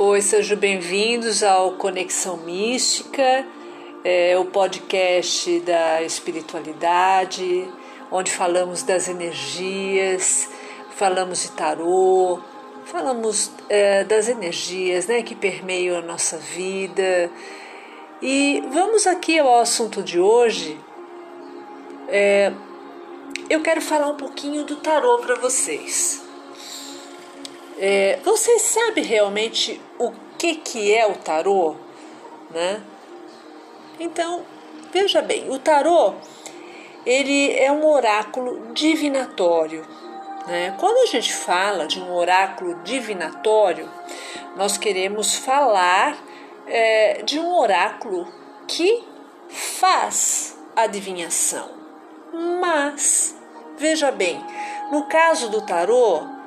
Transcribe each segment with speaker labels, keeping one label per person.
Speaker 1: Oi, sejam bem-vindos ao Conexão Mística, é, o podcast da espiritualidade, onde falamos das energias, falamos de tarô, falamos é, das energias né, que permeiam a nossa vida. E vamos aqui ao assunto de hoje. É, eu quero falar um pouquinho do tarô para vocês. É, você sabe realmente o que, que é o tarô? Né? Então, veja bem, o tarô ele é um oráculo divinatório. Né? Quando a gente fala de um oráculo divinatório, nós queremos falar é, de um oráculo que faz adivinhação. Mas, veja bem, no caso do tarô,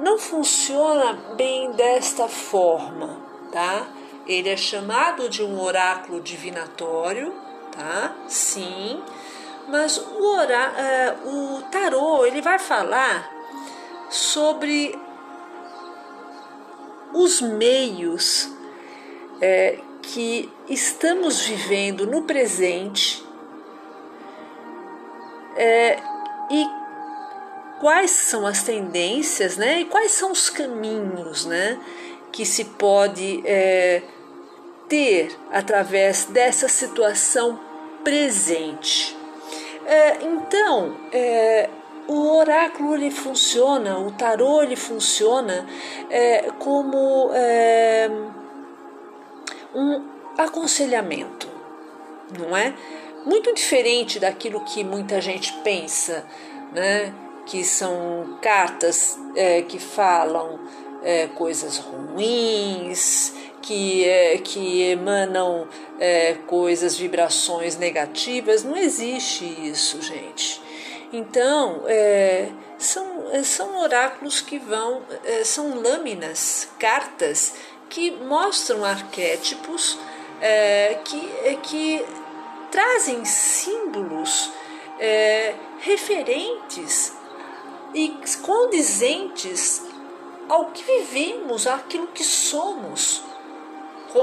Speaker 1: não funciona bem desta forma, tá? Ele é chamado de um oráculo divinatório, tá? Sim, mas o, orá, é, o tarô ele vai falar sobre os meios é, que estamos vivendo no presente é, e quais são as tendências, né? E quais são os caminhos, né? Que se pode é, ter através dessa situação presente. É, então, é, o oráculo ele funciona, o tarô ele funciona é, como é, um aconselhamento, não é? Muito diferente daquilo que muita gente pensa, né? Que são cartas é, que falam é, coisas ruins, que, é, que emanam é, coisas, vibrações negativas. Não existe isso, gente. Então, é, são, é, são oráculos que vão, são lâminas, cartas que mostram arquétipos que, que trazem símbolos referentes e condizentes ao que vivemos, àquilo que somos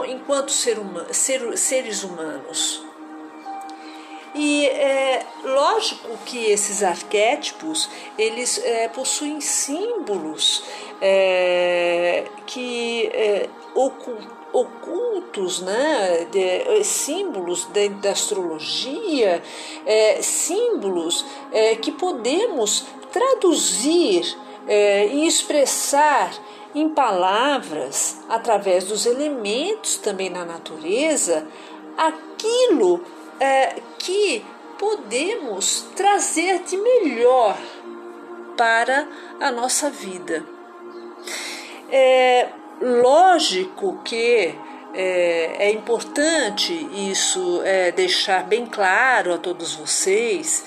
Speaker 1: enquanto ser humano, ser, seres humanos. E é lógico que esses arquétipos eles é, possuem símbolos é, que é, ocultos, né, de, símbolos dentro da astrologia, é, símbolos é, que podemos traduzir é, e expressar em palavras, através dos elementos também na natureza, aquilo é, que podemos trazer de melhor para a nossa vida. É lógico que é, é importante isso é, deixar bem claro a todos vocês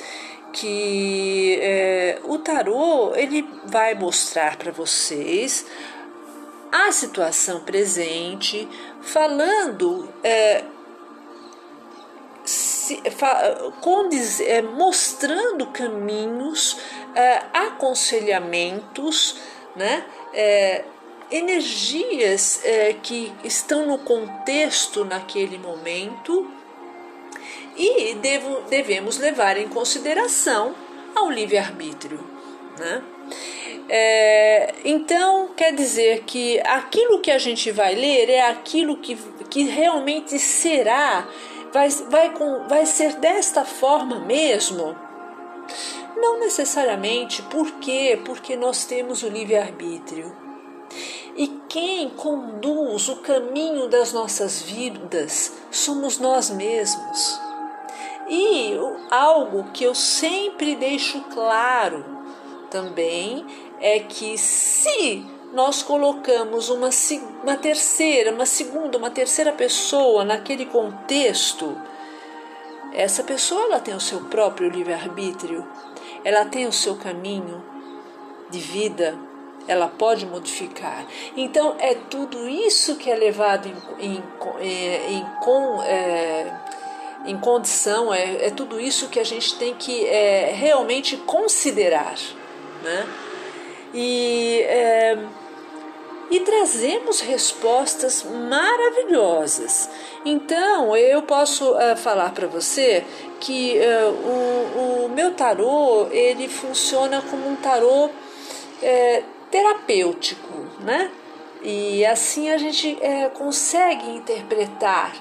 Speaker 1: que é, o tarô ele vai mostrar para vocês a situação presente, falando é, se, fa, é, mostrando caminhos, é, aconselhamentos, né? É, energias é, que estão no contexto naquele momento e devo, devemos levar em consideração ao livre-arbítrio. Né? É, então, quer dizer que aquilo que a gente vai ler é aquilo que, que realmente será, vai, vai, com, vai ser desta forma mesmo? Não necessariamente, por quê? Porque nós temos o livre-arbítrio. E quem conduz o caminho das nossas vidas somos nós mesmos. E algo que eu sempre deixo claro também é que se nós colocamos uma, uma terceira, uma segunda, uma terceira pessoa naquele contexto, essa pessoa ela tem o seu próprio livre-arbítrio, ela tem o seu caminho de vida, ela pode modificar. Então é tudo isso que é levado em, em, em, em com, é, em condição, é, é tudo isso que a gente tem que é, realmente considerar. Né? E é, e trazemos respostas maravilhosas. Então, eu posso uh, falar para você que uh, o, o, meu tarô ele funciona como um tarô é, terapêutico, né? E assim a gente é, consegue interpretar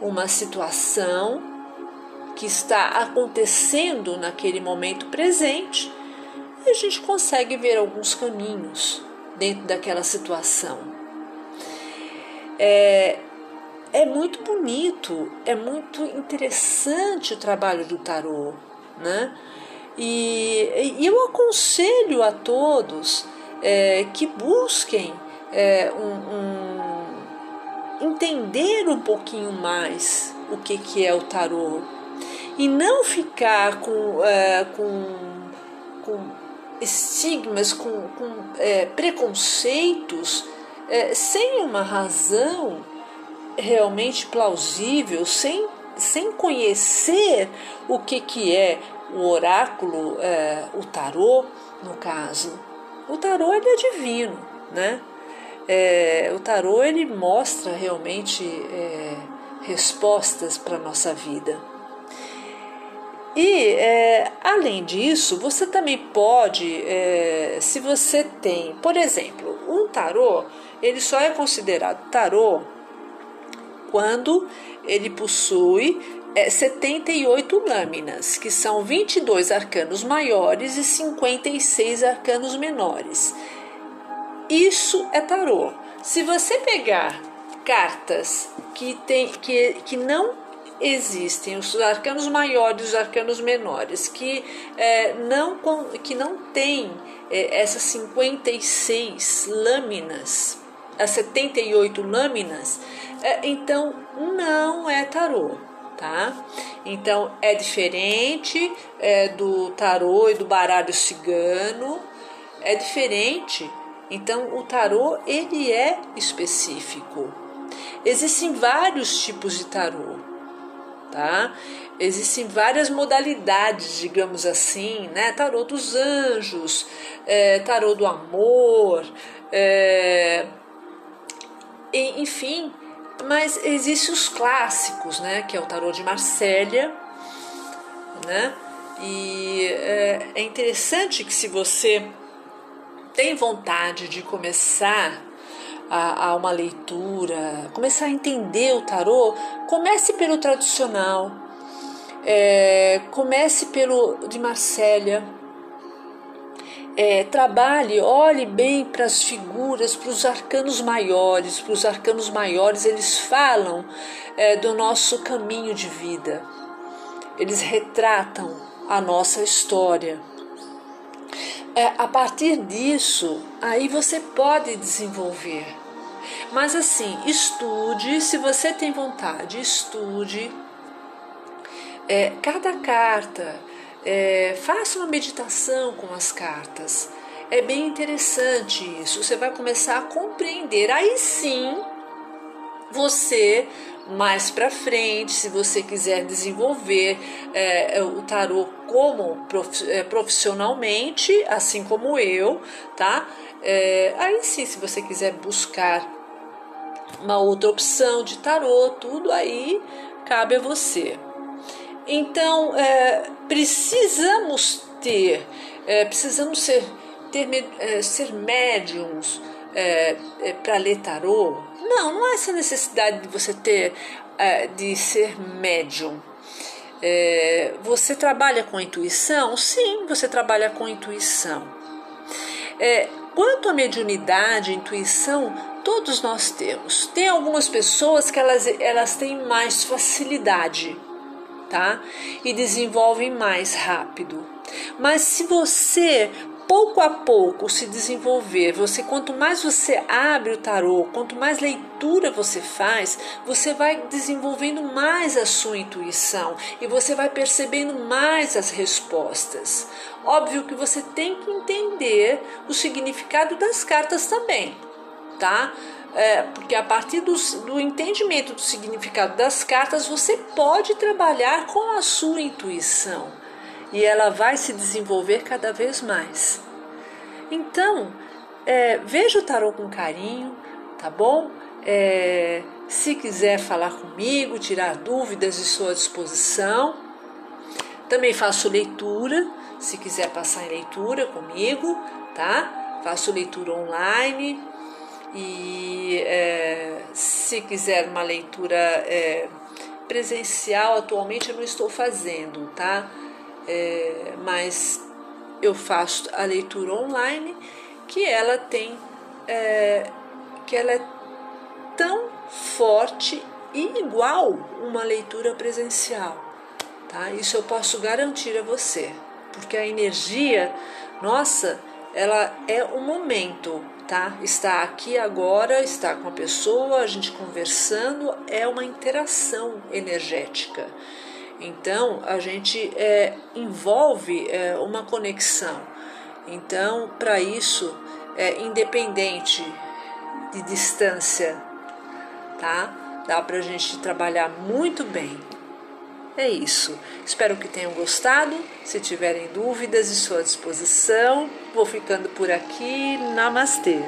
Speaker 1: uma situação que está acontecendo naquele momento presente e a gente consegue ver alguns caminhos dentro daquela situação. É, é muito bonito, é muito interessante o trabalho do tarô, né? E, e eu aconselho a todos é, que busquem é, um, um, entender um pouquinho mais o que, que é o tarô e não ficar com, é, com, com estigmas, com, com é, preconceitos é, sem uma razão realmente plausível, sem, sem conhecer o que, que é o oráculo, o tarô, no caso. O tarô ele é divino, né? É, o tarô ele mostra realmente é, respostas para a nossa vida. E é, além disso, você também pode, é, se você tem, por exemplo, um tarô, ele só é considerado tarô quando ele possui é, 78 lâminas, que são 22 arcanos maiores e 56 arcanos menores. Isso é tarô. Se você pegar cartas que, tem, que, que não existem os arcanos maiores os arcanos menores que é, não que não tem é, essas 56 lâminas as 78 lâminas é, então não é tarô tá então é diferente é, do tarô e do baralho cigano é diferente então o tarô ele é específico existem vários tipos de tarô tá? Existem várias modalidades, digamos assim, né? Tarô dos anjos, é, tarô do amor, é, enfim, mas existem os clássicos, né? Que é o tarô de Marsella, né? E é, é interessante que se você tem vontade de começar a, a uma leitura, começar a entender o tarô, comece pelo tradicional, é, comece pelo de Marsella, é, trabalhe, olhe bem para as figuras, para os arcanos maiores. Para os arcanos maiores, eles falam é, do nosso caminho de vida, eles retratam a nossa história. É, a partir disso, aí você pode desenvolver mas assim, estude, se você tem vontade, estude é, cada carta, é, faça uma meditação com as cartas. É bem interessante isso. Você vai começar a compreender. Aí sim, você mais para frente, se você quiser desenvolver é, o tarô como é, profissionalmente, assim como eu, tá? É, aí sim, se você quiser buscar uma outra opção de tarô, tudo aí cabe a você. Então, é, precisamos ter, é, precisamos ser, ter, é, ser médiums é, é, para ler tarô? Não, não há essa necessidade de você ter, é, de ser médium. você trabalha com intuição? Sim, você trabalha com intuição. quanto à mediunidade, intuição, Todos nós temos. Tem algumas pessoas que elas, elas têm mais facilidade, tá? E desenvolvem mais rápido. Mas se você pouco a pouco se desenvolver, você quanto mais você abre o tarô, quanto mais leitura você faz, você vai desenvolvendo mais a sua intuição e você vai percebendo mais as respostas. Óbvio que você tem que entender o significado das cartas também tá? É, porque a partir do, do entendimento do significado das cartas, você pode trabalhar com a sua intuição e ela vai se desenvolver cada vez mais. Então, é, veja o tarô com carinho, tá bom? É, se quiser falar comigo, tirar dúvidas, estou à disposição. Também faço leitura, se quiser passar em leitura comigo, tá? Faço leitura online e é, se quiser uma leitura é, presencial, atualmente eu não estou fazendo, tá? É, mas eu faço a leitura online que ela tem, é, que ela é tão forte e igual uma leitura presencial, tá? Isso eu posso garantir a você, porque a energia, nossa, ela é o momento, tá? Está aqui agora, está com a pessoa, a gente conversando, é uma interação energética. Então a gente é, envolve é, uma conexão. Então, para isso, é independente de distância, tá? Dá para a gente trabalhar muito bem. É isso. Espero que tenham gostado. Se tiverem dúvidas, estou à disposição. Vou ficando por aqui. Namastê.